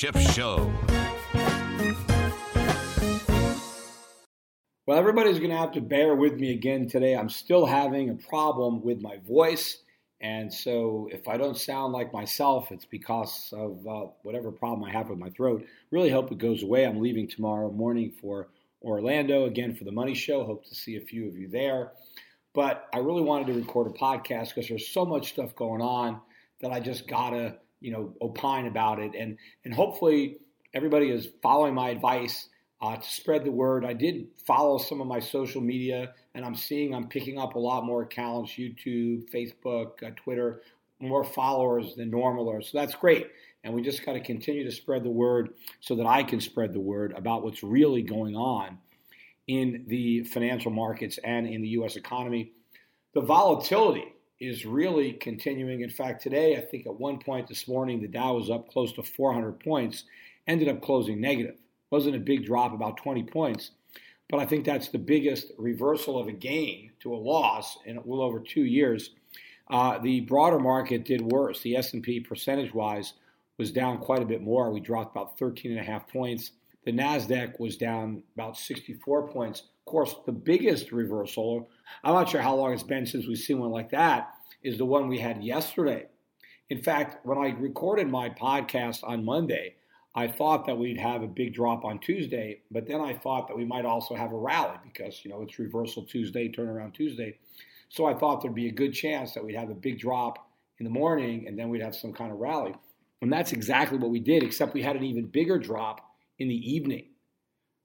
Schiff Show. Well, everybody's going to have to bear with me again today. I'm still having a problem with my voice. And so if I don't sound like myself, it's because of uh, whatever problem I have with my throat. Really hope it goes away. I'm leaving tomorrow morning for Orlando again for the Money Show. Hope to see a few of you there. But I really wanted to record a podcast because there's so much stuff going on that I just gotta, you know, opine about it. And and hopefully everybody is following my advice uh, to spread the word. I did follow some of my social media, and I'm seeing I'm picking up a lot more accounts, YouTube, Facebook, uh, Twitter, more followers than normal. Or so that's great. And we just got to continue to spread the word so that I can spread the word about what's really going on in the financial markets and in the U.S. economy. The volatility is really continuing. In fact, today, I think at one point this morning, the Dow was up close to 400 points, ended up closing negative. Wasn't a big drop, about 20 points, but I think that's the biggest reversal of a gain to a loss in a little over two years. Uh, the broader market did worse. The S&P percentage-wise was down quite a bit more. We dropped about 13 and a half points. The Nasdaq was down about 64 points. Course, the biggest reversal, I'm not sure how long it's been since we've seen one like that, is the one we had yesterday. In fact, when I recorded my podcast on Monday, I thought that we'd have a big drop on Tuesday, but then I thought that we might also have a rally because, you know, it's reversal Tuesday, turnaround Tuesday. So I thought there'd be a good chance that we'd have a big drop in the morning and then we'd have some kind of rally. And that's exactly what we did, except we had an even bigger drop in the evening.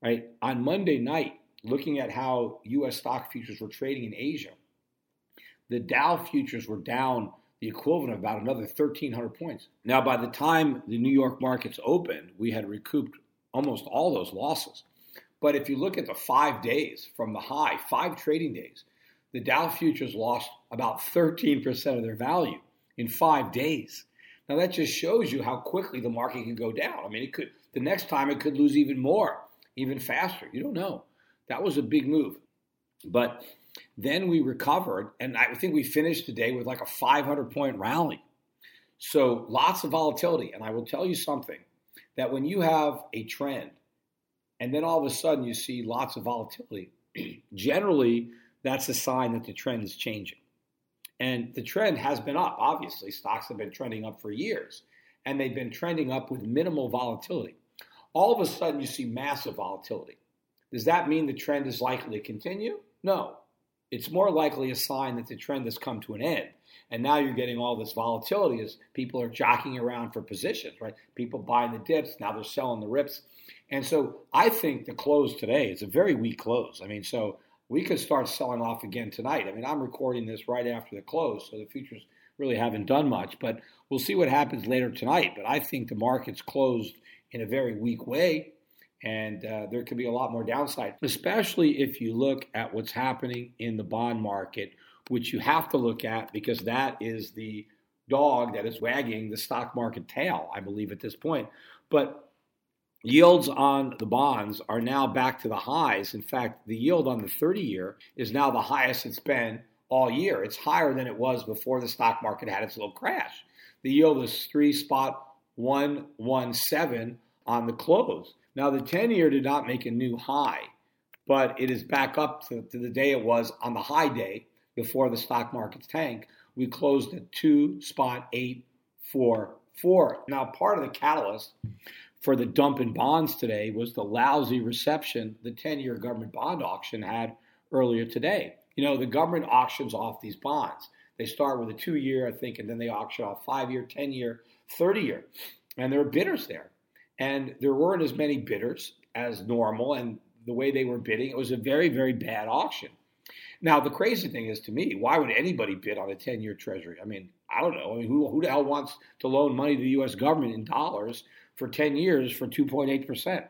Right? On Monday night, looking at how US stock futures were trading in Asia, the Dow futures were down the equivalent of about another 1,300 points. Now, by the time the New York markets opened, we had recouped almost all those losses. But if you look at the five days from the high, five trading days, the Dow futures lost about 13% of their value in five days. Now, that just shows you how quickly the market can go down. I mean, it could, the next time it could lose even more, even faster. You don't know. That was a big move. But then we recovered, and I think we finished today with like a 500 point rally. So lots of volatility. And I will tell you something that when you have a trend and then all of a sudden you see lots of volatility, generally that's a sign that the trend is changing. And the trend has been up. Obviously, stocks have been trending up for years, and they've been trending up with minimal volatility. All of a sudden, you see massive volatility. Does that mean the trend is likely to continue? No it's more likely a sign that the trend has come to an end. And now you're getting all this volatility as people are jockeying around for positions, right? People buying the dips, now they're selling the rips. And so I think the close today is a very weak close. I mean, so we could start selling off again tonight. I mean, I'm recording this right after the close, so the futures really haven't done much, but we'll see what happens later tonight. But I think the market's closed in a very weak way and uh, there could be a lot more downside, especially if you look at what's happening in the bond market which you have to look at because that is the dog that is wagging the stock market tail, I believe, at this point. But yields on the bonds are now back to the highs. In fact, the yield on the 30 year is now the highest it's been all year. It's higher than it was before the stock market had its little crash. The yield is three spot 117 on the close. Now, the 10 year did not make a new high, but it is back up to, to the day it was on the high day before the stock market's tank. We closed at 2 spot 844. Now, part of the catalyst for the dump in bonds today was the lousy reception the 10 year government bond auction had earlier today. You know, the government auctions off these bonds. They start with a two year, I think, and then they auction off five year, 10 year, 30 year. And there are bidders there. And there weren't as many bidders as normal. And the way they were bidding, it was a very, very bad auction. Now, the crazy thing is to me, why would anybody bid on a 10 year treasury? I mean, I don't know. I mean, who, who the hell wants to loan money to the U.S. government in dollars for 10 years for 2.8%?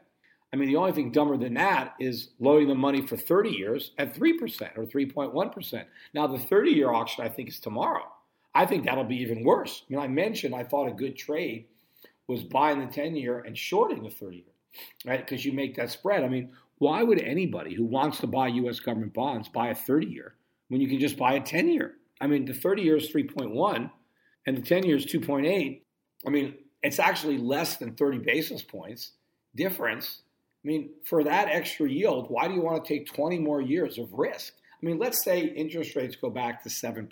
I mean, the only thing dumber than that is loaning the money for 30 years at 3% or 3.1%. Now, the 30 year auction, I think, is tomorrow. I think that'll be even worse. I mean, I mentioned I thought a good trade was buying the 10 year and shorting the 30 year, right? Because you make that spread. I mean, why would anybody who wants to buy U.S. government bonds buy a 30 year when you can just buy a 10 year? I mean, the 30 year is 3.1 and the 10 year is 2.8. I mean, it's actually less than 30 basis points difference I mean, for that extra yield, why do you want to take 20 more years of risk? I mean, let's say interest rates go back to 7%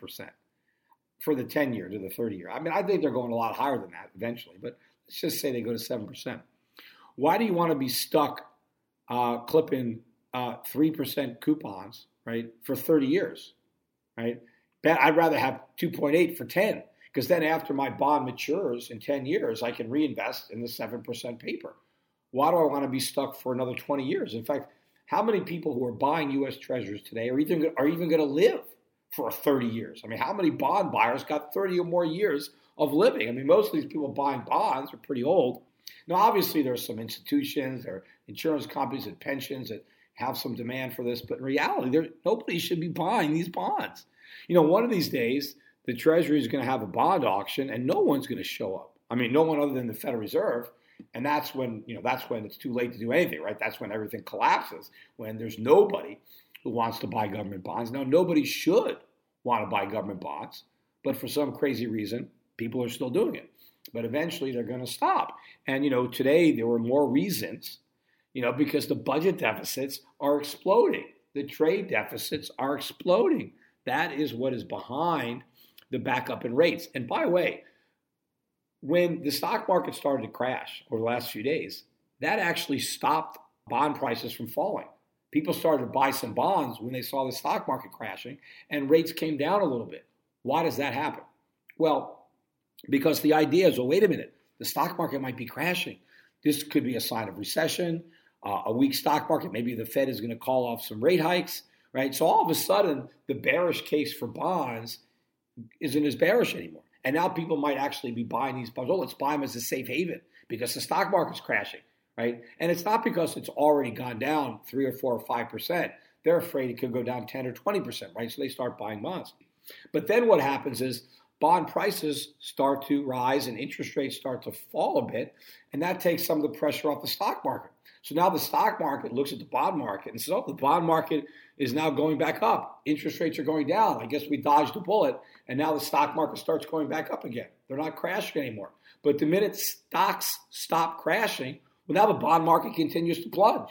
for the 10 year to the 30 year. I mean, I think they're going a lot higher than that eventually, but let's just say they go to 7%. Why do you want to be stuck uh, clipping uh, 3% coupons, right, for 30 years, right? I'd rather have 2.8 for 10 because then after my bond matures in 10 years, I can reinvest in the 7% paper. Why do I want to be stuck for another 20 years? In fact, how many people who are buying U.S. Treasuries today are even are even going to live for 30 years? I mean, how many bond buyers got 30 or more years of living? I mean, most of these people buying bonds are pretty old. Now, obviously, there are some institutions, there are insurance companies and pensions that have some demand for this, but in reality, there, nobody should be buying these bonds. You know, one of these days, the Treasury is going to have a bond auction, and no one's going to show up. I mean, no one other than the Federal Reserve and that's when, you know, that's when it's too late to do anything, right? That's when everything collapses, when there's nobody who wants to buy government bonds. Now, nobody should want to buy government bonds, but for some crazy reason, people are still doing it. But eventually they're going to stop. And, you know, today there were more reasons, you know, because the budget deficits are exploding, the trade deficits are exploding. That is what is behind the backup in rates. And by the way, when the stock market started to crash over the last few days, that actually stopped bond prices from falling. People started to buy some bonds when they saw the stock market crashing and rates came down a little bit. Why does that happen? Well, because the idea is well, wait a minute, the stock market might be crashing. This could be a sign of recession, uh, a weak stock market. Maybe the Fed is going to call off some rate hikes, right? So all of a sudden, the bearish case for bonds isn't as bearish anymore. And now people might actually be buying these bonds. Oh, let's buy them as a safe haven because the stock market's crashing, right? And it's not because it's already gone down three or four or five percent. They're afraid it could go down 10 or 20 percent, right? So they start buying bonds. But then what happens is bond prices start to rise and interest rates start to fall a bit, and that takes some of the pressure off the stock market. So now the stock market looks at the bond market and says, oh, the bond market is now going back up. Interest rates are going down. I guess we dodged a bullet. And now the stock market starts going back up again. They're not crashing anymore. But the minute stocks stop crashing, well, now the bond market continues to plunge.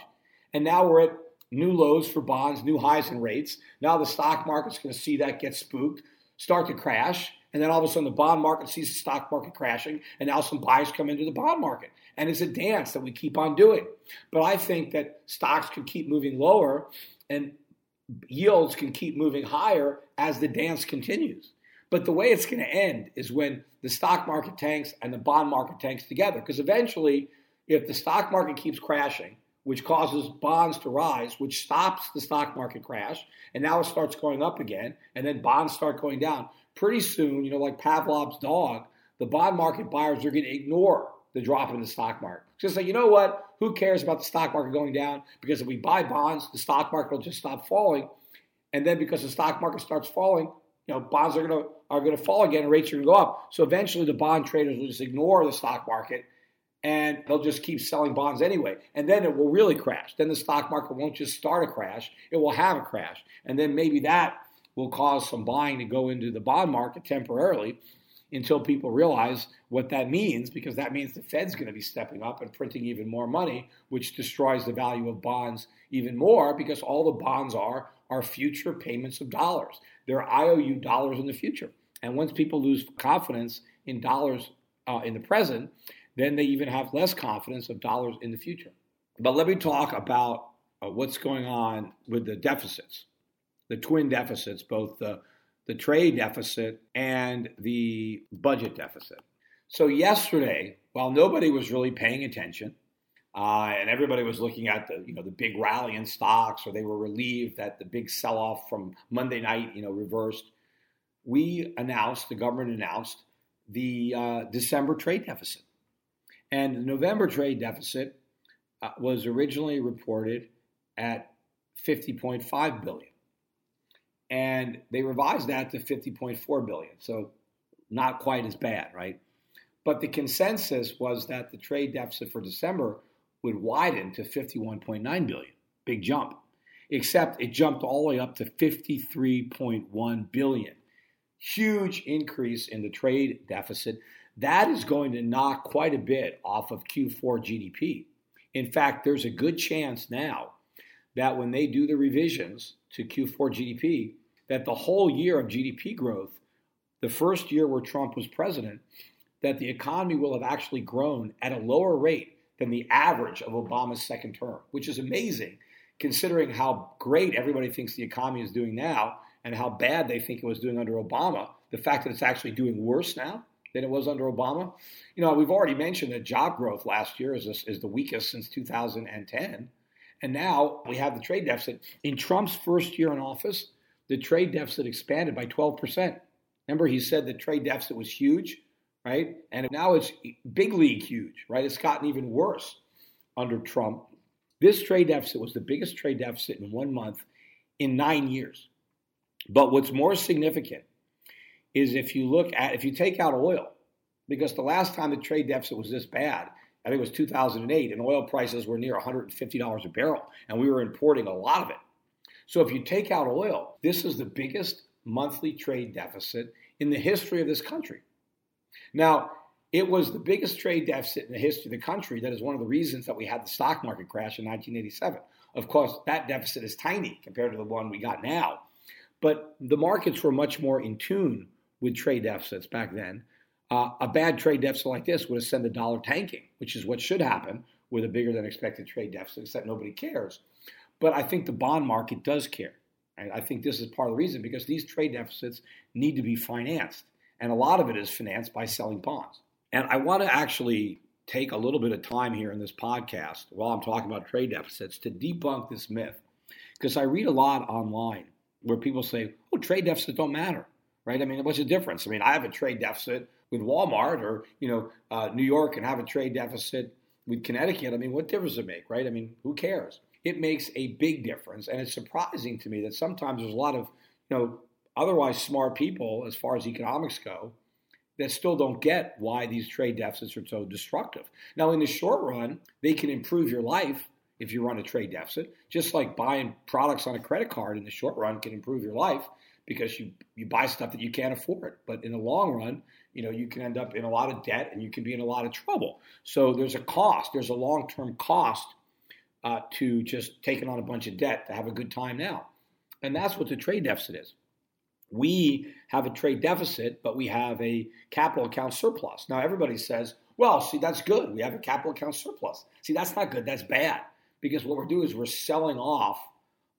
And now we're at new lows for bonds, new highs in rates. Now the stock market's going to see that get spooked, start to crash. And then all of a sudden the bond market sees the stock market crashing. And now some buyers come into the bond market. And it's a dance that we keep on doing. But I think that stocks can keep moving lower and yields can keep moving higher as the dance continues. But the way it's going to end is when the stock market tanks and the bond market tanks together. Because eventually, if the stock market keeps crashing, which causes bonds to rise, which stops the stock market crash, and now it starts going up again, and then bonds start going down, pretty soon, you know, like Pavlov's dog, the bond market buyers are going to ignore the drop in the stock market. Just say, you know what? Who cares about the stock market going down? Because if we buy bonds, the stock market will just stop falling. And then because the stock market starts falling, you know, bonds are to are to fall again and rates are going to go up. So eventually the bond traders will just ignore the stock market and they'll just keep selling bonds anyway. And then it will really crash. Then the stock market won't just start a crash, it will have a crash. And then maybe that will cause some buying to go into the bond market temporarily until people realize what that means, because that means the Fed's going to be stepping up and printing even more money, which destroys the value of bonds even more because all the bonds are are future payments of dollars. They're IOU dollars in the future. And once people lose confidence in dollars uh, in the present, then they even have less confidence of dollars in the future. But let me talk about uh, what's going on with the deficits, the twin deficits, both the, the trade deficit and the budget deficit. So, yesterday, while nobody was really paying attention, uh, and everybody was looking at the you know the big rally in stocks, or they were relieved that the big sell-off from Monday night you know reversed. We announced, the government announced, the uh, December trade deficit. And the November trade deficit uh, was originally reported at 50.5 billion. And they revised that to 50.4 billion. So not quite as bad, right? But the consensus was that the trade deficit for December would widen to 51.9 billion. Big jump. Except it jumped all the way up to 53.1 billion. Huge increase in the trade deficit that is going to knock quite a bit off of Q4 GDP. In fact, there's a good chance now that when they do the revisions to Q4 GDP, that the whole year of GDP growth, the first year where Trump was president, that the economy will have actually grown at a lower rate than the average of Obama's second term, which is amazing considering how great everybody thinks the economy is doing now and how bad they think it was doing under Obama. The fact that it's actually doing worse now than it was under Obama. You know, we've already mentioned that job growth last year is, is the weakest since 2010. And now we have the trade deficit. In Trump's first year in office, the trade deficit expanded by 12%. Remember, he said the trade deficit was huge, right? And now it's big league huge, right? It's gotten even worse under Trump. This trade deficit was the biggest trade deficit in one month in nine years. But what's more significant is if you look at if you take out oil, because the last time the trade deficit was this bad, I think it was 2008, and oil prices were near $150 a barrel, and we were importing a lot of it. So if you take out oil, this is the biggest monthly trade deficit in the history of this country. Now, it was the biggest trade deficit in the history of the country. That is one of the reasons that we had the stock market crash in 1987. Of course, that deficit is tiny compared to the one we got now. But the markets were much more in tune with trade deficits back then. Uh, a bad trade deficit like this would have sent the dollar tanking, which is what should happen with a bigger than expected trade deficit, except nobody cares. But I think the bond market does care. And I think this is part of the reason because these trade deficits need to be financed. And a lot of it is financed by selling bonds. And I want to actually take a little bit of time here in this podcast while I'm talking about trade deficits to debunk this myth. Because I read a lot online where people say, oh, trade deficits don't matter right? I mean, what's the difference? I mean, I have a trade deficit with Walmart or, you know, uh, New York and have a trade deficit with Connecticut. I mean, what difference does it make, right? I mean, who cares? It makes a big difference. And it's surprising to me that sometimes there's a lot of, you know, otherwise smart people as far as economics go that still don't get why these trade deficits are so destructive. Now, in the short run, they can improve your life if you run a trade deficit, just like buying products on a credit card in the short run can improve your life because you you buy stuff that you can't afford. But in the long run, you know, you can end up in a lot of debt and you can be in a lot of trouble. So there's a cost. There's a long term cost uh, to just taking on a bunch of debt to have a good time now, and that's what the trade deficit is. We have a trade deficit, but we have a capital account surplus. Now everybody says, "Well, see, that's good. We have a capital account surplus." See, that's not good. That's bad because what we're doing is we're selling off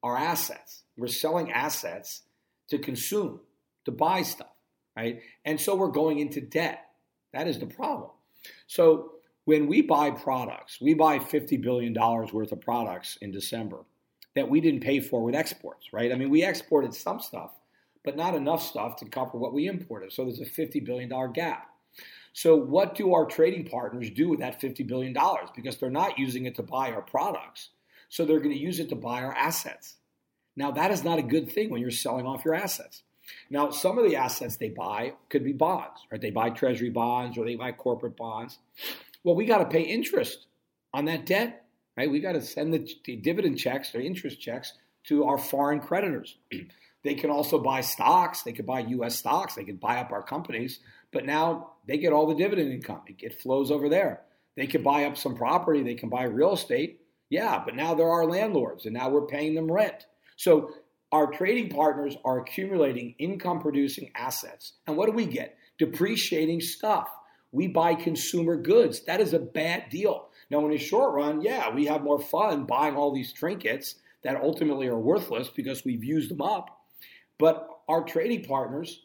our assets. We're selling assets to consume, to buy stuff, right? And so we're going into debt. That is the problem. So when we buy products, we buy $50 billion worth of products in December that we didn't pay for with exports, right? I mean, we exported some stuff, but not enough stuff to cover what we imported. So there's a $50 billion gap. So, what do our trading partners do with that $50 billion? Because they're not using it to buy our products. So, they're going to use it to buy our assets. Now, that is not a good thing when you're selling off your assets. Now, some of the assets they buy could be bonds, right? They buy treasury bonds or they buy corporate bonds. Well, we got to pay interest on that debt, right? We got to send the, the dividend checks or interest checks to our foreign creditors. they can also buy stocks. They could buy U.S. stocks. They could buy up our companies. But now they get all the dividend income. It flows over there. They could buy up some property. They can buy real estate. Yeah, but now they're our landlords, and now we're paying them rent. So our trading partners are accumulating income producing assets. And what do we get? Depreciating stuff. We buy consumer goods. That is a bad deal. Now, in the short run, yeah, we have more fun buying all these trinkets that ultimately are worthless because we've used them up. But our trading partners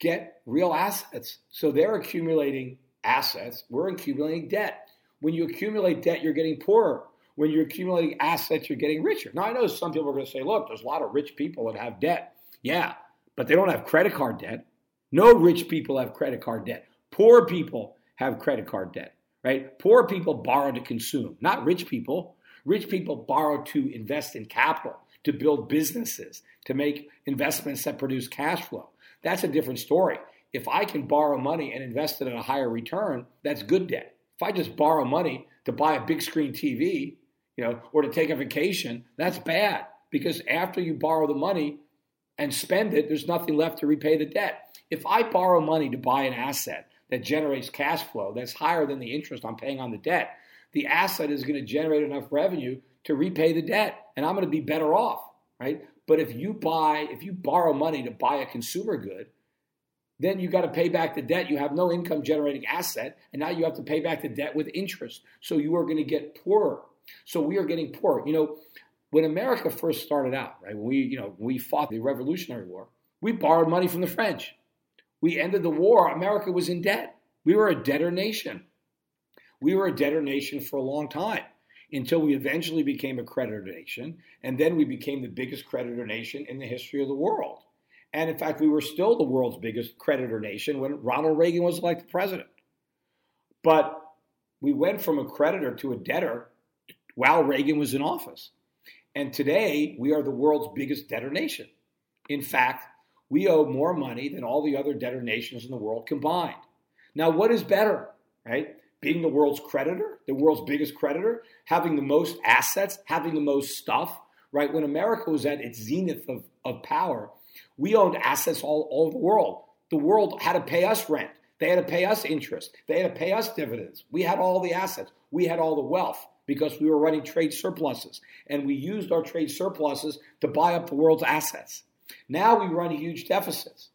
get real assets. So they're accumulating assets. We're accumulating debt. When you accumulate debt, you're getting poorer. When you're accumulating assets, you're getting richer. Now, I know some people are going to say, look, there's a lot of rich people that have debt. Yeah, but they don't have credit card debt. No rich people have credit card debt. Poor people have credit card debt, right? Poor people borrow to consume, not rich people. Rich people borrow to invest in capital, to build businesses, to make investments that produce cash flow. That's a different story. If I can borrow money and invest it at a higher return, that's good debt. If I just borrow money to buy a big screen TV, you know, or to take a vacation, that's bad because after you borrow the money and spend it, there's nothing left to repay the debt. If I borrow money to buy an asset that generates cash flow that's higher than the interest I'm paying on the debt, the asset is going to generate enough revenue to repay the debt and I'm going to be better off, right? But if you buy, if you borrow money to buy a consumer good, then you got to pay back the debt. You have no income generating asset, and now you have to pay back the debt with interest. So you are going to get poorer. So we are getting poorer. You know, when America first started out, right, when we, you know, we fought the Revolutionary War, we borrowed money from the French. We ended the war, America was in debt. We were a debtor nation. We were a debtor nation for a long time until we eventually became a creditor nation, and then we became the biggest creditor nation in the history of the world. And in fact, we were still the world's biggest creditor nation when Ronald Reagan was elected president. But we went from a creditor to a debtor while Reagan was in office. And today, we are the world's biggest debtor nation. In fact, we owe more money than all the other debtor nations in the world combined. Now, what is better, right? Being the world's creditor, the world's biggest creditor, having the most assets, having the most stuff, right? When America was at its zenith of, of power, we owned assets all, all over the world. The world had to pay us rent. They had to pay us interest. They had to pay us dividends. We had all the assets. We had all the wealth because we were running trade surpluses. And we used our trade surpluses to buy up the world's assets. Now we run huge deficits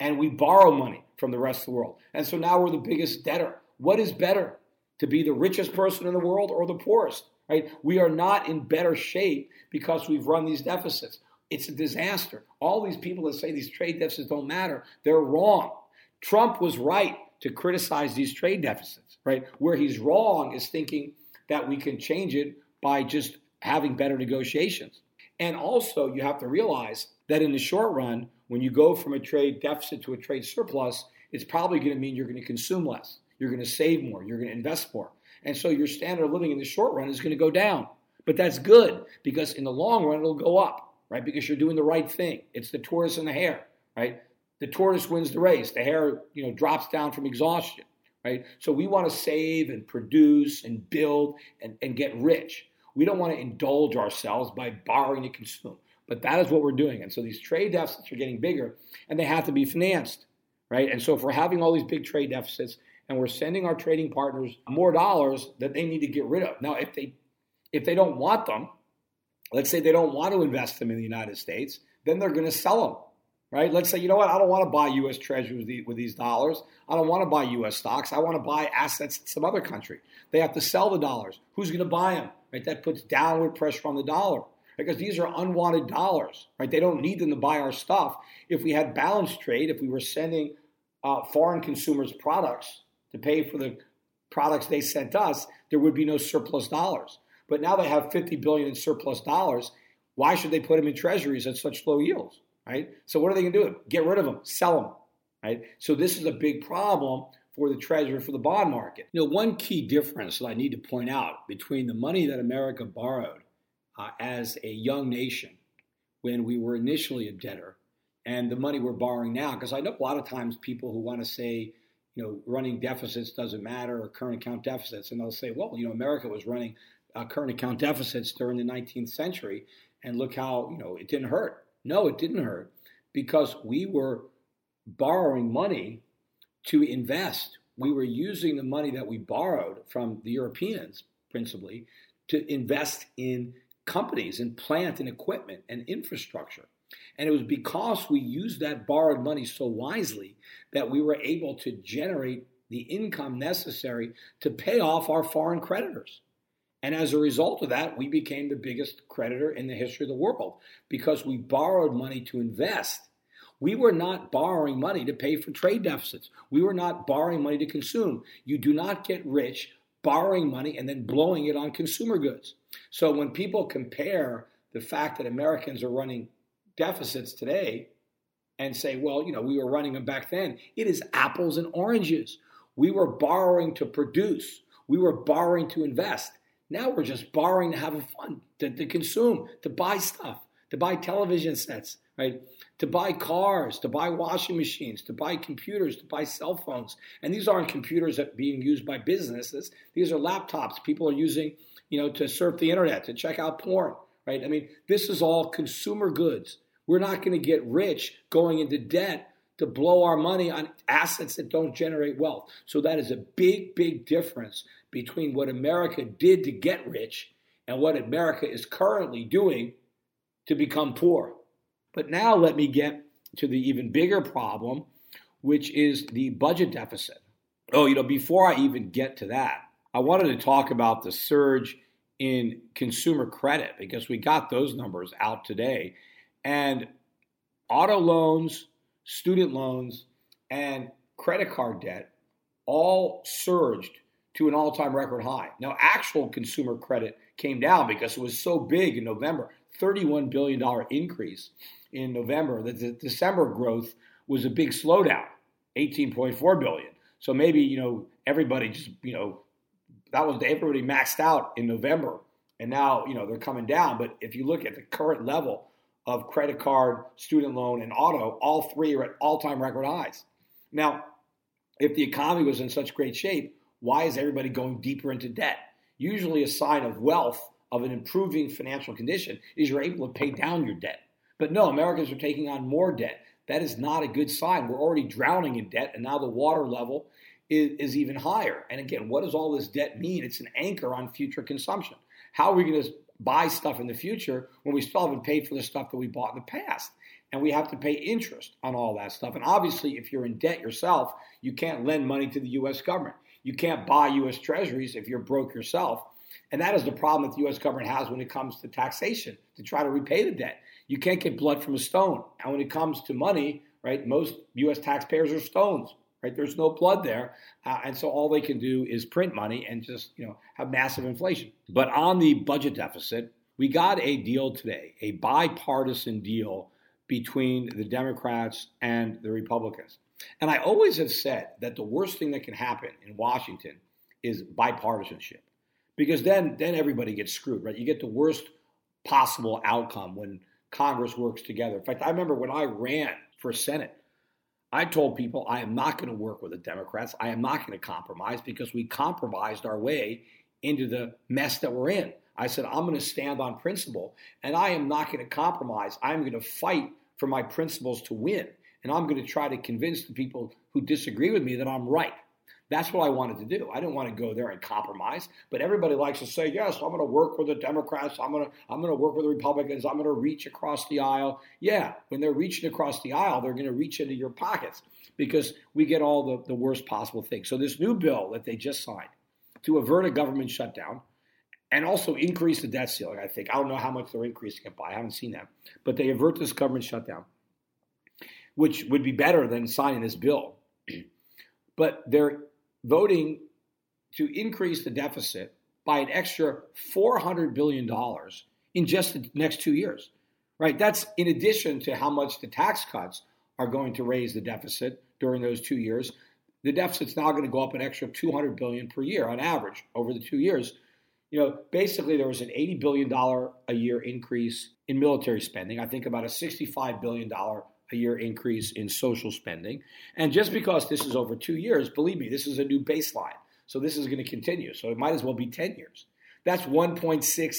and we borrow money from the rest of the world. And so now we're the biggest debtor. What is better? To be the richest person in the world or the poorest? Right? We are not in better shape because we've run these deficits. It's a disaster. All these people that say these trade deficits don't matter, they're wrong. Trump was right to criticize these trade deficits, right? Where he's wrong is thinking that we can change it by just having better negotiations. And also, you have to realize that in the short run, when you go from a trade deficit to a trade surplus, it's probably going to mean you're going to consume less, you're going to save more, you're going to invest more. And so your standard of living in the short run is going to go down. But that's good because in the long run, it'll go up right? Because you're doing the right thing. It's the tortoise and the hare, right? The tortoise wins the race. The hare, you know, drops down from exhaustion, right? So we want to save and produce and build and, and get rich. We don't want to indulge ourselves by borrowing to consume. But that is what we're doing. And so these trade deficits are getting bigger and they have to be financed, right? And so if we're having all these big trade deficits and we're sending our trading partners more dollars that they need to get rid of. Now, if they if they don't want them, Let's say they don't want to invest them in the United States, then they're going to sell them, right? Let's say, you know what, I don't want to buy U.S. Treasuries with these dollars. I don't want to buy U.S. stocks. I want to buy assets in some other country. They have to sell the dollars. Who's going to buy them? Right? That puts downward pressure on the dollar because these are unwanted dollars, right? They don't need them to buy our stuff. If we had balanced trade, if we were sending uh, foreign consumers products to pay for the products they sent us, there would be no surplus dollars. But now they have 50 billion in surplus dollars. Why should they put them in treasuries at such low yields? Right? So what are they going to do? Get rid of them, sell them. Right? So this is a big problem for the treasury for the bond market. You know, one key difference that I need to point out between the money that America borrowed uh, as a young nation when we were initially a debtor and the money we're borrowing now. Because I know a lot of times people who want to say, you know, running deficits doesn't matter or current account deficits, and they'll say, well, you know, America was running uh, current account deficits during the 19th century, and look how you know it didn't hurt. No, it didn't hurt because we were borrowing money to invest. We were using the money that we borrowed from the Europeans, principally, to invest in companies and plant and equipment and infrastructure. And it was because we used that borrowed money so wisely that we were able to generate the income necessary to pay off our foreign creditors. And as a result of that, we became the biggest creditor in the history of the world because we borrowed money to invest. We were not borrowing money to pay for trade deficits. We were not borrowing money to consume. You do not get rich borrowing money and then blowing it on consumer goods. So when people compare the fact that Americans are running deficits today and say, well, you know, we were running them back then, it is apples and oranges. We were borrowing to produce, we were borrowing to invest. Now we're just borrowing to have fun, to, to consume, to buy stuff, to buy television sets, right? To buy cars, to buy washing machines, to buy computers, to buy cell phones. And these aren't computers that being used by businesses. These are laptops people are using, you know, to surf the internet, to check out porn, right? I mean, this is all consumer goods. We're not going to get rich going into debt to blow our money on assets that don't generate wealth. So that is a big, big difference between what America did to get rich and what America is currently doing to become poor. But now let me get to the even bigger problem, which is the budget deficit. Oh, you know, before I even get to that, I wanted to talk about the surge in consumer credit because we got those numbers out today. And auto loans, student loans, and credit card debt all surged to an all time record high. Now, actual consumer credit came down because it was so big in November $31 billion increase in November. That the December growth was a big slowdown, 18.4 billion. So maybe, you know, everybody just, you know, that was everybody maxed out in November. And now, you know, they're coming down. But if you look at the current level of credit card, student loan, and auto, all three are at all time record highs. Now, if the economy was in such great shape, why is everybody going deeper into debt? Usually, a sign of wealth, of an improving financial condition, is you're able to pay down your debt. But no, Americans are taking on more debt. That is not a good sign. We're already drowning in debt, and now the water level is, is even higher. And again, what does all this debt mean? It's an anchor on future consumption. How are we going to buy stuff in the future when we still haven't paid for the stuff that we bought in the past? And we have to pay interest on all that stuff. And obviously, if you're in debt yourself, you can't lend money to the U.S. government. You can't buy U.S. treasuries if you're broke yourself. And that is the problem that the U.S. government has when it comes to taxation to try to repay the debt. You can't get blood from a stone. And when it comes to money, right, most U.S. taxpayers are stones. Right? There's no blood there, uh, and so all they can do is print money and just you know have massive inflation. But on the budget deficit, we got a deal today, a bipartisan deal between the Democrats and the Republicans. And I always have said that the worst thing that can happen in Washington is bipartisanship. Because then then everybody gets screwed, right? You get the worst possible outcome when Congress works together. In fact, I remember when I ran for Senate, I told people I am not going to work with the Democrats. I am not going to compromise because we compromised our way into the mess that we're in. I said, I'm going to stand on principle and I am not going to compromise. I'm going to fight for my principles to win. And I'm going to try to convince the people who disagree with me that I'm right. That's what I wanted to do. I didn't want to go there and compromise, but everybody likes to say, "Yes, I'm going to work with the Democrats. I'm going to I'm going to work with the Republicans. I'm going to reach across the aisle." Yeah, when they're reaching across the aisle, they're going to reach into your pockets because we get all the, the worst possible things. So this new bill that they just signed to avert a government shutdown and also increase the debt ceiling, I think. I don't know how much they're increasing it by. I haven't seen that. But they avert this government shutdown, which would be better than signing this bill. but they're voting to increase the deficit by an extra $400 billion in just the next two years, right? That's in addition to how much the tax cuts are going to raise the deficit during those two years. The deficit's now going to go up an extra 200 billion per year on average over the two years. You know, basically there was an 80 billion dollar a year increase in military spending. I think about a 65 billion dollar a year increase in social spending. And just because this is over two years, believe me, this is a new baseline. So this is going to continue. So it might as well be 10 years. That's 1.6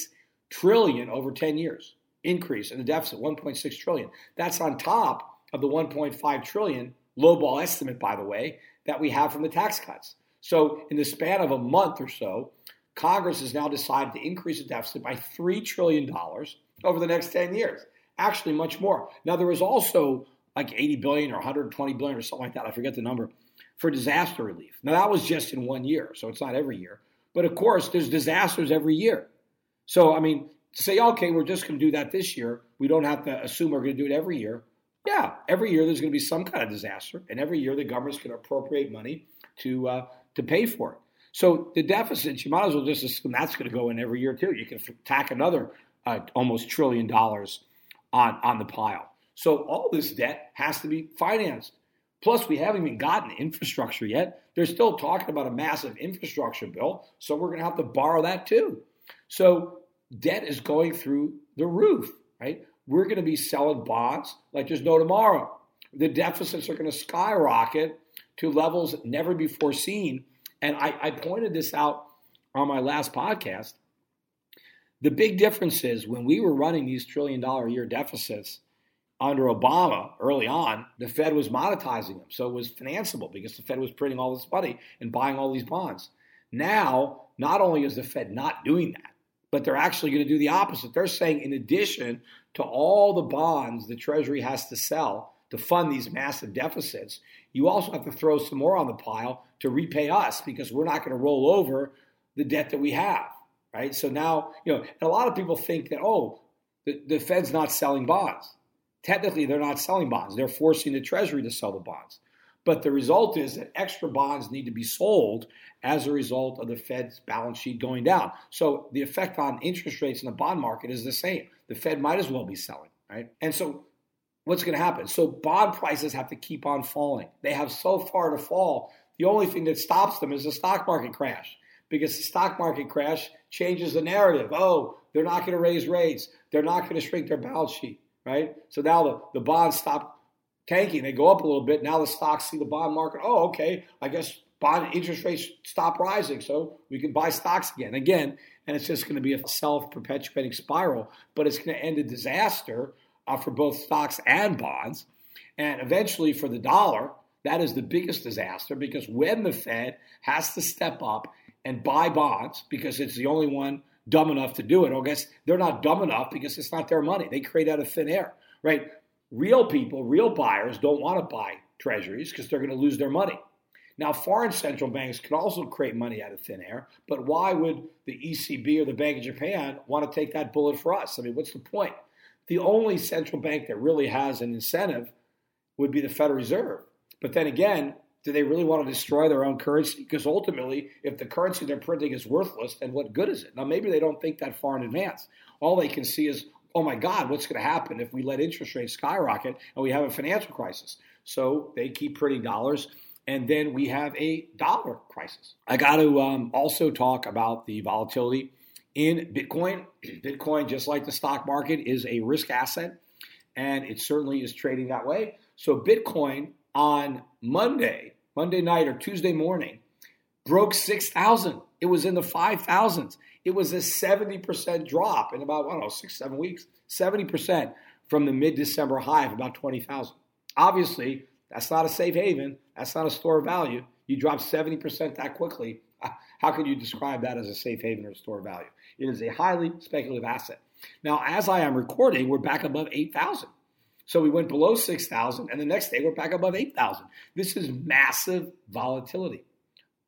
trillion over 10 years increase in the deficit, 1.6 trillion. That's on top of the 1.5 trillion lowball estimate, by the way, that we have from the tax cuts. So in the span of a month or so, Congress has now decided to increase the deficit by $3 trillion over the next 10 years. Actually, much more. Now, there was also like 80 billion or 120 billion or something like that. I forget the number for disaster relief. Now, that was just in one year, so it's not every year. But of course, there's disasters every year. So, I mean, to say, okay, we're just going to do that this year, we don't have to assume we're going to do it every year. Yeah, every year there's going to be some kind of disaster, and every year the government's going to appropriate money to uh, to pay for it. So the deficits, you might as well just assume that's going to go in every year too. You can tack another uh, almost trillion dollars on on the pile. So all this debt has to be financed. Plus, we haven't even gotten infrastructure yet. They're still talking about a massive infrastructure bill, so we're going to have to borrow that too. So debt is going through the roof, right? We're going to be selling bonds like there's no tomorrow. The deficits are going to skyrocket to levels never before seen. And I, I pointed this out on my last podcast. The big difference is when we were running these trillion dollar a year deficits under Obama early on, the Fed was monetizing them. So it was financeable because the Fed was printing all this money and buying all these bonds. Now, not only is the Fed not doing that, but they're actually going to do the opposite. They're saying, in addition to all the bonds the Treasury has to sell to fund these massive deficits, you also have to throw some more on the pile to repay us because we're not going to roll over the debt that we have, right? So now, you know, a lot of people think that, oh, the, the Fed's not selling bonds. Technically, they're not selling bonds. They're forcing the Treasury to sell the bonds. But the result is that extra bonds need to be sold as a result of the Fed's balance sheet going down. So the effect on interest rates in the bond market is the same. The Fed might as well be selling, right? And so what's going to happen? So bond prices have to keep on falling. They have so far to fall. The only thing that stops them is the stock market crash because the stock market crash changes the narrative. Oh, they're not going to raise rates. They're not going to shrink their balance sheet, right? So now the, the bonds stop tanking. They go up a little bit. Now the stocks see the bond market. Oh, okay. I guess bond interest rates stop rising, so we can buy stocks again. Again, and it's just going to be a self-perpetuating spiral. But it's going to end in disaster uh, for both stocks and bonds, and eventually for the dollar. That is the biggest disaster because when the Fed has to step up and buy bonds because it's the only one dumb enough to do it. I guess they're not dumb enough because it's not their money. They create out of thin air, right? real people, real buyers don't want to buy treasuries because they're going to lose their money. Now, foreign central banks can also create money out of thin air, but why would the ECB or the Bank of Japan want to take that bullet for us? I mean, what's the point? The only central bank that really has an incentive would be the Federal Reserve. But then again, do they really want to destroy their own currency? Because ultimately, if the currency they're printing is worthless, then what good is it? Now, maybe they don't think that far in advance. All they can see is, oh my God, what's going to happen if we let interest rates skyrocket and we have a financial crisis? So they keep printing dollars, and then we have a dollar crisis. I got to um, also talk about the volatility in Bitcoin. Bitcoin, just like the stock market, is a risk asset, and it certainly is trading that way. So Bitcoin on Monday, Monday night or Tuesday morning, broke 6,000. It was in the 5,000s. It was a 70% drop in about, I don't know, six, seven weeks. 70% from the mid December high of about 20,000. Obviously, that's not a safe haven. That's not a store of value. You drop 70% that quickly. How can you describe that as a safe haven or a store of value? It is a highly speculative asset. Now, as I am recording, we're back above 8,000. So we went below 6,000, and the next day we're back above 8,000. This is massive volatility.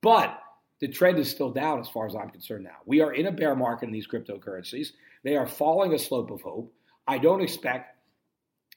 But the trend is still down as far as I'm concerned now. We are in a bear market in these cryptocurrencies. They are following a slope of hope. I don't expect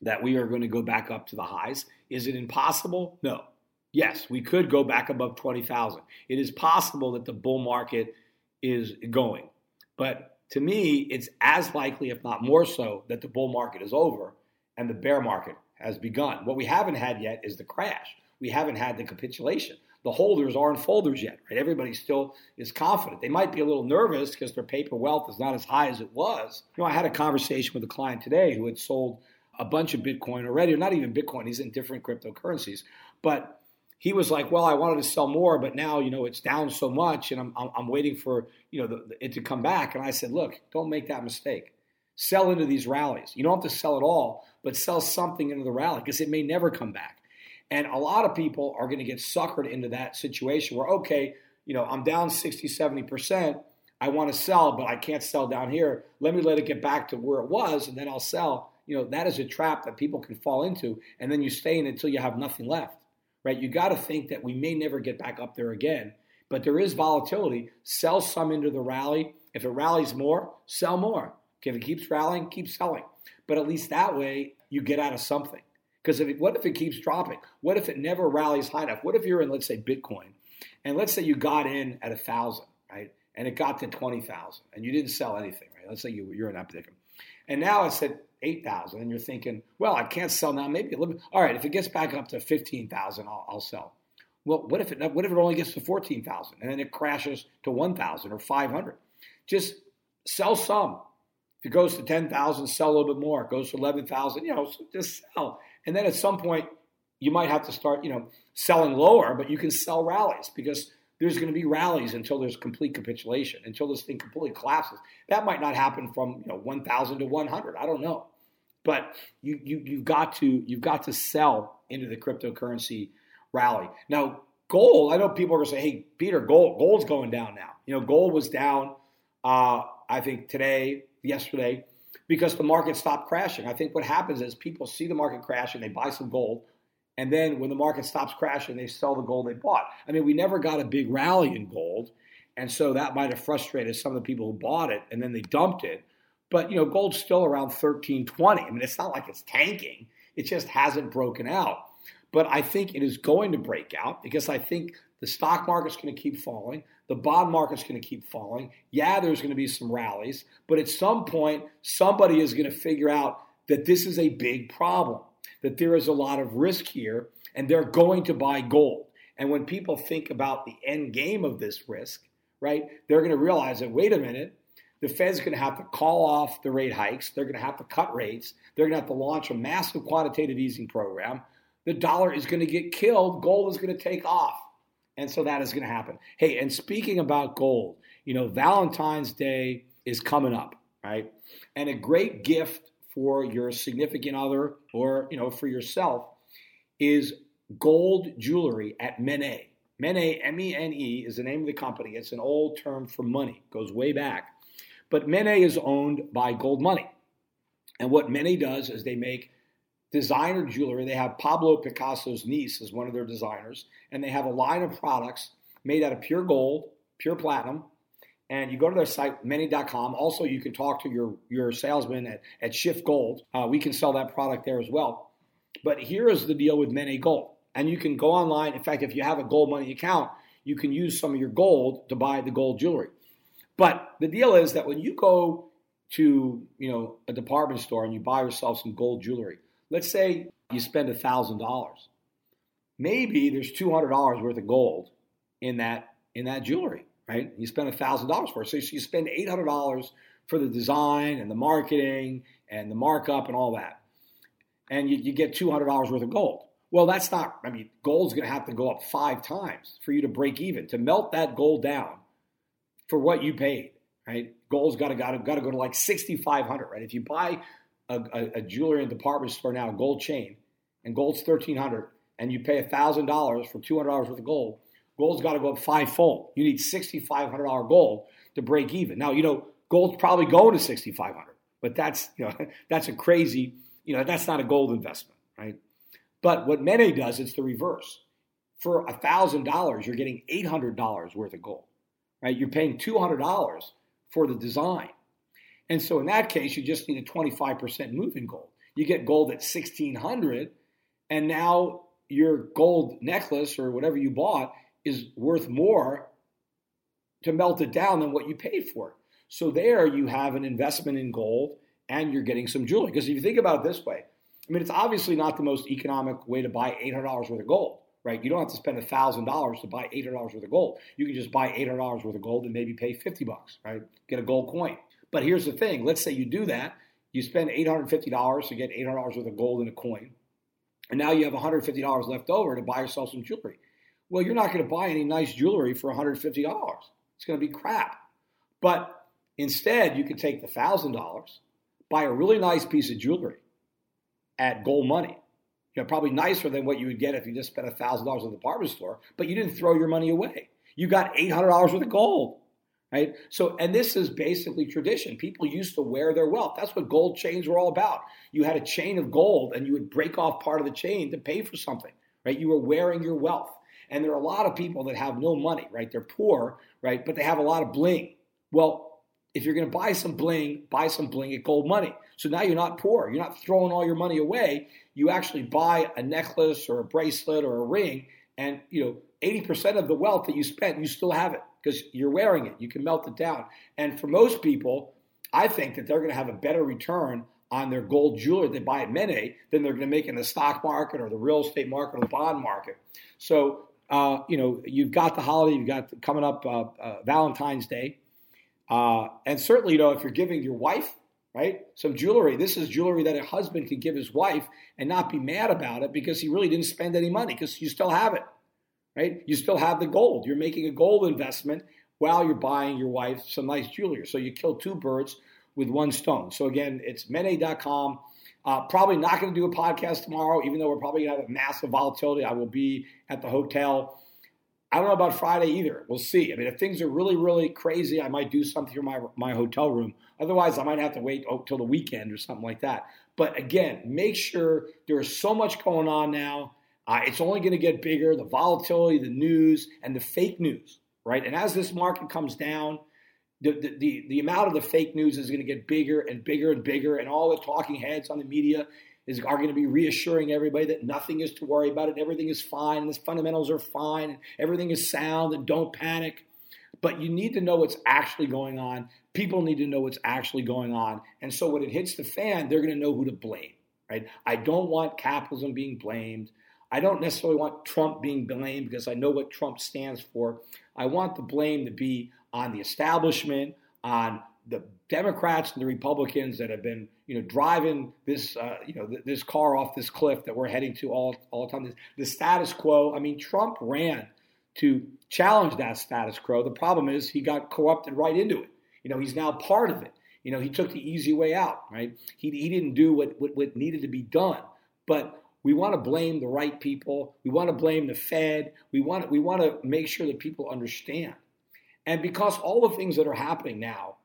that we are going to go back up to the highs. Is it impossible? No. Yes, we could go back above 20,000. It is possible that the bull market is going. But to me, it's as likely, if not more so, that the bull market is over and the bear market has begun. What we haven't had yet is the crash. We haven't had the capitulation the holders aren't folders yet, right? Everybody still is confident. They might be a little nervous because their paper wealth is not as high as it was. You know, I had a conversation with a client today who had sold a bunch of Bitcoin already, or not even Bitcoin. He's in different cryptocurrencies, but he was like, "Well, I wanted to sell more, but now you know it's down so much, and I'm I'm, I'm waiting for you know the, it to come back." And I said, "Look, don't make that mistake. Sell into these rallies. You don't have to sell it all, but sell something into the rally because it may never come back." And a lot of people are going to get suckered into that situation where, okay, you know, I'm down 60, 70%. I want to sell, but I can't sell down here. Let me let it get back to where it was, and then I'll sell. You know, that is a trap that people can fall into, and then you stay in until you have nothing left, right? You got to think that we may never get back up there again, but there is volatility. Sell some into the rally. If it rallies more, sell more. If it keeps rallying, keep selling. But at least that way, you get out of something. Because what if it keeps dropping? What if it never rallies high enough? What if you're in, let's say, Bitcoin, and let's say you got in at a thousand, right? And it got to twenty thousand, and you didn't sell anything, right? Let's say you, you're in that predicament, and now it's at eight thousand, and you're thinking, well, I can't sell now. Maybe a little. All right, if it gets back up to fifteen thousand, I'll, I'll sell. Well, what if it what if it only gets to fourteen thousand, and then it crashes to one thousand or five hundred? Just sell some. If it goes to ten thousand, sell a little bit more. It goes to eleven thousand, you know, just sell and then at some point, you might have to start, you know, selling lower, but you can sell rallies because there's going to be rallies until there's complete capitulation, until this thing completely collapses. That might not happen from you know 1,000 to 100. I don't know, but you you you've got to you've got to sell into the cryptocurrency rally. Now, gold. I know people are going to say, "Hey, Peter, gold gold's going down now." You know, gold was down. Uh, I think today, yesterday, because the market stopped crashing. I think what happens is people see the market crash and they buy some gold. And then when the market stops crashing, they sell the gold they bought. I mean, we never got a big rally in gold. And so that might have frustrated some of the people who bought it and then they dumped it. But, you know, gold's still around 1320. I mean, it's not like it's tanking, it just hasn't broken out. But I think it is going to break out because I think the stock market's going to keep falling. The bond market's going to keep falling. Yeah, there's going to be some rallies, but at some point, somebody is going to figure out that this is a big problem, that there is a lot of risk here, and they're going to buy gold. And when people think about the end game of this risk, right, they're going to realize that, wait a minute, the Fed's going to have to call off the rate hikes. They're going to have to cut rates. They're going to have to launch a massive quantitative easing program. The dollar is going to get killed. Gold is going to take off. And so that is going to happen. Hey, and speaking about gold, you know, Valentine's Day is coming up, right? And a great gift for your significant other or, you know, for yourself is gold jewelry at Mene. Mene, M E N E, is the name of the company. It's an old term for money, goes way back. But Mene is owned by Gold Money. And what Mene does is they make designer jewelry. They have Pablo Picasso's niece as one of their designers, and they have a line of products made out of pure gold, pure platinum. And you go to their site, mene.com. Also, you can talk to your, your salesman at, at SchiffGold. Uh, we can sell that product there as well. But here is the deal with Mene Gold. And you can go online. In fact, if you have a gold money account, you can use some of your gold to buy the gold jewelry. But the deal is that when you go to you know a department store and you buy yourself some gold jewelry, Let's say you spend $1,000. Maybe there's $200 worth of gold in that in that jewelry, right? You spend $1,000 for it. So you spend $800 for the design and the marketing and the markup and all that. And you, you get $200 worth of gold. Well, that's not, I mean, gold's going to have to go up five times for you to break even, to melt that gold down for what you paid, right? Gold's got to, got to, got to go to like 6,500, right? If you buy a, a, a jewelry and department store now, gold chain, and gold's thirteen hundred, and you pay thousand dollars for two hundred dollars worth of gold, gold's got to go up fivefold. You need sixty five hundred dollar gold to break even. Now you know gold's probably going to sixty five hundred, but that's you know that's a crazy you know that's not a gold investment, right? But what Mene does, it's the reverse. For thousand dollars, you're getting eight hundred dollars worth of gold, right? You're paying two hundred dollars for the design. And so in that case, you just need a 25% move in gold. You get gold at 1600 and now your gold necklace or whatever you bought is worth more to melt it down than what you paid for it. So there you have an investment in gold and you're getting some jewelry. Because if you think about it this way, I mean, it's obviously not the most economic way to buy $800 worth of gold, right? You don't have to spend $1,000 to buy $800 worth of gold. You can just buy $800 worth of gold and maybe pay 50 bucks, right? Get a gold coin. But here's the thing let's say you do that, You spend $850 to get $800 worth of gold in a coin, and now you have $150 left over to buy yourself some jewelry. Well, you're not going to buy any nice jewelry for $150. It's going to be crap. But instead, you could take the $1,000, buy a really nice piece of jewelry at gold money. You know, probably nicer than what you would get if you just spent $1,000 at the department store, but you didn't throw your money away. You got $800 worth of gold right? So, and this is basically tradition. People used to wear their wealth. That's what gold chains were all about. You had a chain of gold and you would break off part of the chain to pay for something, right? You were wearing your wealth. And there are a lot of people that have no money, right? They're poor, right? But they have a lot of bling. Well, if you're going to buy some bling, buy some bling at gold money. So now you're not poor. You're not throwing all your money away. You actually buy a necklace or a bracelet or a ring, and you know, 80% of the wealth that you spent, you still have it because you're wearing it. You can melt it down. And for most people, I think that they're going to have a better return on their gold jewelry they buy at Mene than they're going to make in the stock market or the real estate market or the bond market. So, uh, you know, you've got the holiday, you've got coming up uh, uh, Valentine's Day. Uh, and certainly, you know, if you're giving your wife, right, some jewelry, this is jewelry that a husband can give his wife and not be mad about it because he really didn't spend any money because you still have it right? You still have the gold. You're making a gold investment while you're buying your wife some nice jewelry. So you kill two birds with one stone. So again, it's mene.com. Uh, probably not going to do a podcast tomorrow, even though we're probably going to have a massive volatility. I will be at the hotel. I don't know about Friday either. We'll see. I mean, if things are really, really crazy, I might do something from my my hotel room. Otherwise, I might have to wait till the weekend or something like that. But again, make sure there is so much going on now. Uh, it's only going to get bigger. The volatility, the news, and the fake news, right? And as this market comes down, the, the, the, the amount of the fake news is going to get bigger and bigger and bigger, and all the talking heads on the media is, are going to be reassuring everybody that nothing is to worry about it, everything is fine, and the fundamentals are fine, and everything is sound, and don't panic. But you need to know what's actually going on. People need to know what's actually going on. And so when it hits the fan, they're going to know who to blame, right? I don't want capitalism being blamed. I don't necessarily want Trump being blamed because I know what Trump stands for. I want the blame to be on the establishment, on the Democrats and the Republicans that have been, you know, driving this, uh, you know, th- this car off this cliff that we're heading to all, all the time. The, status quo. I mean, Trump ran to challenge that status quo. The problem is he got corrupted right into it. You know, he's now part of it. You know, he took the easy way out, right? He, he didn't do what, what, what needed to be done. But we want to blame the right people. We want to blame the Fed. We want, we want to make sure that people understand. And because all the things that are happening now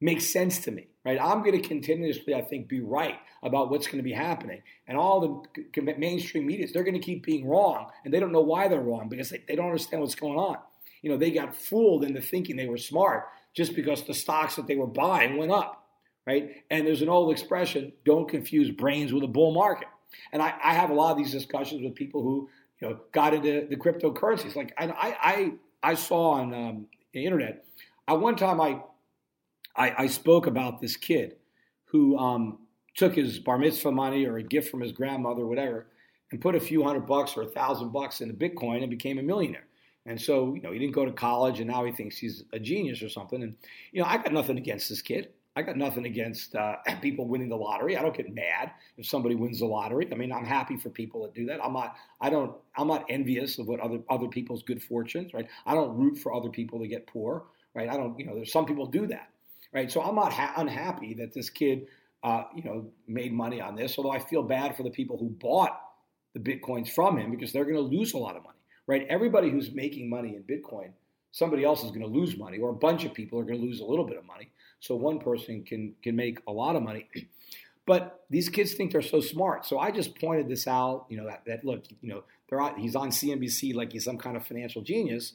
make sense to me, right? I'm going to continuously, I think, be right about what's going to be happening. And all the mainstream media, they're going to keep being wrong. And they don't know why they're wrong because they don't understand what's going on. You know, they got fooled into thinking they were smart just because the stocks that they were buying went up, right? And there's an old expression don't confuse brains with a bull market. And I, I have a lot of these discussions with people who you know got into the cryptocurrencies. Like I I I saw on um, the internet. At one time, I, I, I spoke about this kid who um, took his bar mitzvah money or a gift from his grandmother, whatever, and put a few hundred bucks or a thousand bucks into Bitcoin and became a millionaire. And so, you know, he didn't go to college and now he thinks he's a genius or something. And, you know, I got nothing against this kid. I got nothing against uh, people winning the lottery. I don't get mad if somebody wins the lottery. I mean, I'm happy for people that do that. I'm not. I don't. I'm not envious of what other other people's good fortunes. Right. I don't root for other people to get poor. Right. I don't. You know, there's some people do that. Right. So I'm not ha- unhappy that this kid, uh, you know, made money on this. Although I feel bad for the people who bought the bitcoins from him because they're going to lose a lot of money. Right. Everybody who's making money in Bitcoin, somebody else is going to lose money, or a bunch of people are going to lose a little bit of money so one person can can make a lot of money. But these kids think they're so smart. So I just pointed this out. You know that, that look, you know, they're on, he's on CNBC like he's some kind of financial genius.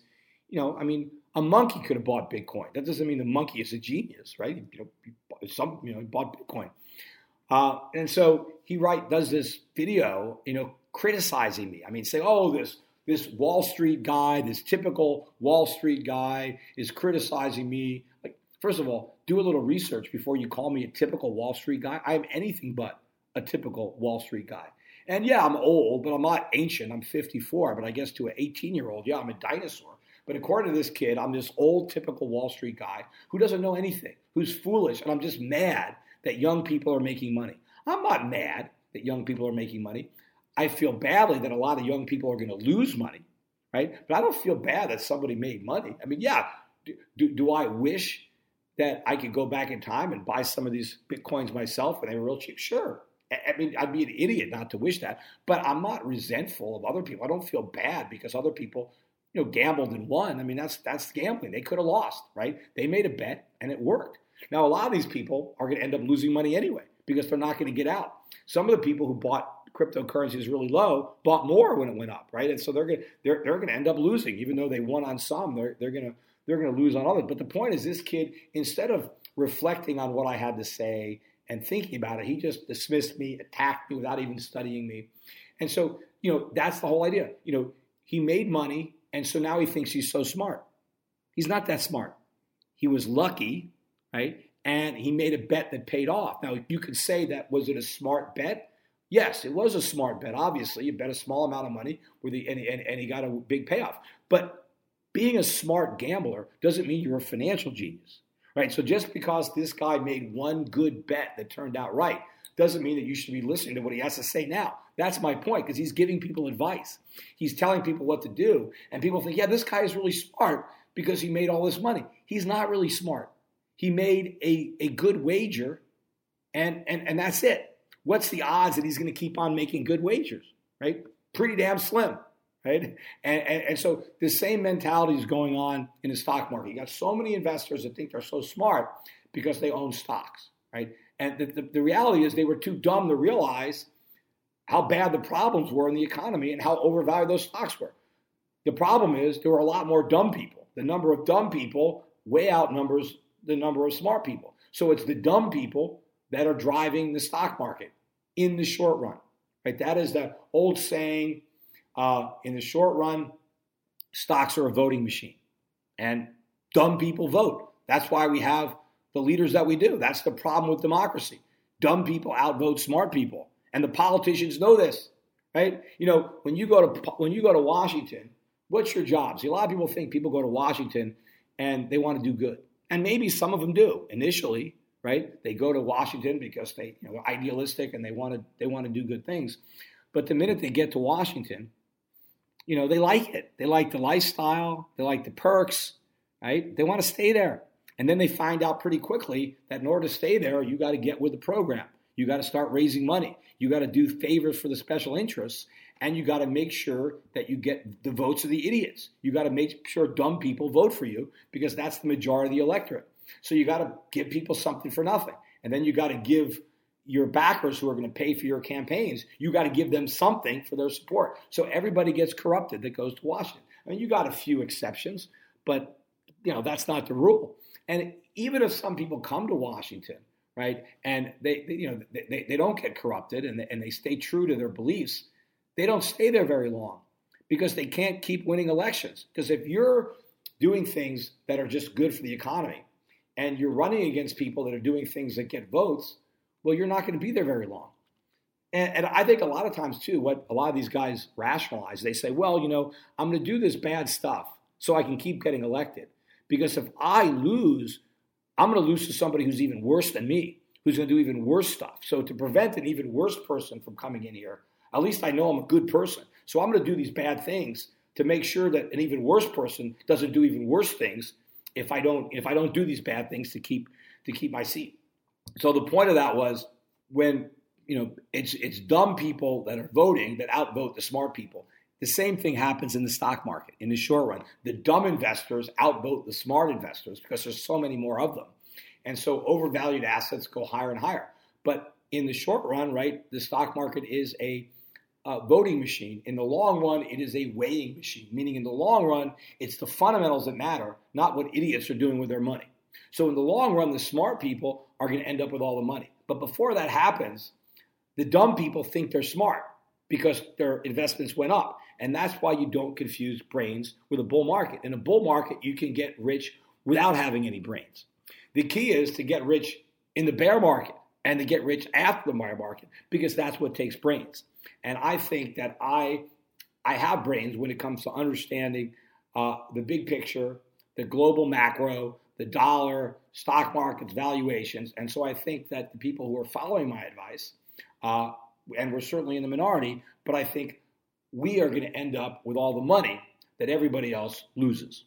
You know, I mean, a monkey could have bought Bitcoin. That doesn't mean the monkey is a genius, right? You know, some you know he bought Bitcoin. Uh, and so he right does this video, you know, criticizing me. I mean, say, "Oh, this this Wall Street guy, this typical Wall Street guy, is criticizing me." Like, first of all, do a little research before you call me a typical Wall Street guy. I am anything but a typical Wall Street guy. And yeah, I'm old, but I'm not ancient. I'm 54, but I guess to an 18 year old, yeah, I'm a dinosaur. But according to this kid, I'm this old, typical Wall Street guy who doesn't know anything, who's foolish, and I'm just mad that young people are making money. I'm not mad that young people are making money. I feel badly that a lot of young people are going to lose money, right? But I don't feel bad that somebody made money. I mean, yeah, do, do, do I wish that I could go back in time and buy some of these bitcoins myself when they were real cheap? Sure. I mean, I'd be an idiot not to wish that, but I'm not resentful of other people. I don't feel bad because other people, you know, gambled and won. I mean, that's that's gambling. They could have lost, right? They made a bet and it worked. Now, a lot of these people are going to end up losing money anyway because they're not going to get out. Some of the people who bought cryptocurrencies really low bought more when it went up, right? And so they're going to they're, they're going to end up losing, even though they won on some. They're they're going to they're going to lose on others. But the point is, this kid instead of reflecting on what I had to say and thinking about it, he just dismissed me, attacked me without even studying me. And so, you know, that's the whole idea. You know, he made money, and so now he thinks he's so smart. He's not that smart. He was lucky, right? And he made a bet that paid off. Now, you could say that was it a smart bet? Yes, it was a smart bet. Obviously, you bet a small amount of money with the, and, and, and he got a big payoff. But being a smart gambler doesn't mean you're a financial genius. Right? So just because this guy made one good bet that turned out right doesn't mean that you should be listening to what he has to say now. That's my point because he's giving people advice. He's telling people what to do. And people think, yeah, this guy is really smart because he made all this money. He's not really smart. He made a, a good wager, and, and, and that's it. What's the odds that he's going to keep on making good wagers, right? Pretty damn slim right? And, and, and, so the same mentality is going on in the stock market. You got so many investors that think they're so smart because they own stocks, right? And the, the, the reality is they were too dumb to realize how bad the problems were in the economy and how overvalued those stocks were. The problem is there were a lot more dumb people. The number of dumb people way outnumbers the number of smart people. So it's the dumb people that are driving the stock market in the short run. Right? That is the old saying uh, in the short run, stocks are a voting machine, and dumb people vote. That's why we have the leaders that we do. That's the problem with democracy. Dumb people outvote smart people, and the politicians know this, right? You know, when you go to when you go to Washington, what's your job? See, a lot of people think people go to Washington and they want to do good, and maybe some of them do initially, right? They go to Washington because they you know they're idealistic and they want to they want to do good things, but the minute they get to Washington, you know, they like it. They like the lifestyle, they like the perks, right? They want to stay there. And then they find out pretty quickly that in order to stay there, you got to get with the program. You got to start raising money. You got to do favors for the special interests. And you got to make sure that you get the votes of the idiots. You got to make sure dumb people vote for you because that's the majority of the electorate. So you got to give people something for nothing. And then you got to give your backers who are going to pay for your campaigns, you got to give them something for their support. So everybody gets corrupted that goes to Washington. I mean, you got a few exceptions, but you know that's not the rule. And even if some people come to Washington, right, and they, they you know they, they don't get corrupted and they, and they stay true to their beliefs, they don't stay there very long because they can't keep winning elections. Because if you're doing things that are just good for the economy and you're running against people that are doing things that get votes well, you're not going to be there very long. And, and, I think a lot of times, too, what a lot of these guys rationalize, they say, well, you know, I'm going to do this bad stuff so I can keep getting elected. Because if I lose, I'm going to lose to somebody who's even worse than me, who's going to do even worse stuff. So to prevent an even worse person from coming in here, at least I know I'm a good person. So I'm going to do these bad things to make sure that an even worse person doesn't do even worse things if I don't if I don't do these bad things to keep to keep my seat. So the point of that was when you know it's it's dumb people that are voting that outvote the smart people. The same thing happens in the stock market in the short run. The dumb investors outvote the smart investors because there's so many more of them. And so overvalued assets go higher and higher. But in the short run, right, the stock market is a voting machine. In the long run, it is a weighing machine, meaning in the long run, it's the fundamentals that matter, not what idiots are doing with their money. So in the long run, the smart people are going to end up with all the money. But before that happens, the dumb people think they're smart because their investments went up. And that's why you don't confuse brains with a bull market. In a bull market, you can get rich without having any brains. The key is to get rich in the bear market and to get rich after the bear market because that's what takes brains. And I think that I I have brains when it comes to understanding uh, the big picture, the global macro, the dollar, stock markets, valuations. And so I think that the people who are following my advice, uh, and we're certainly in the minority, but I think we are going to end up with all the money that everybody else loses.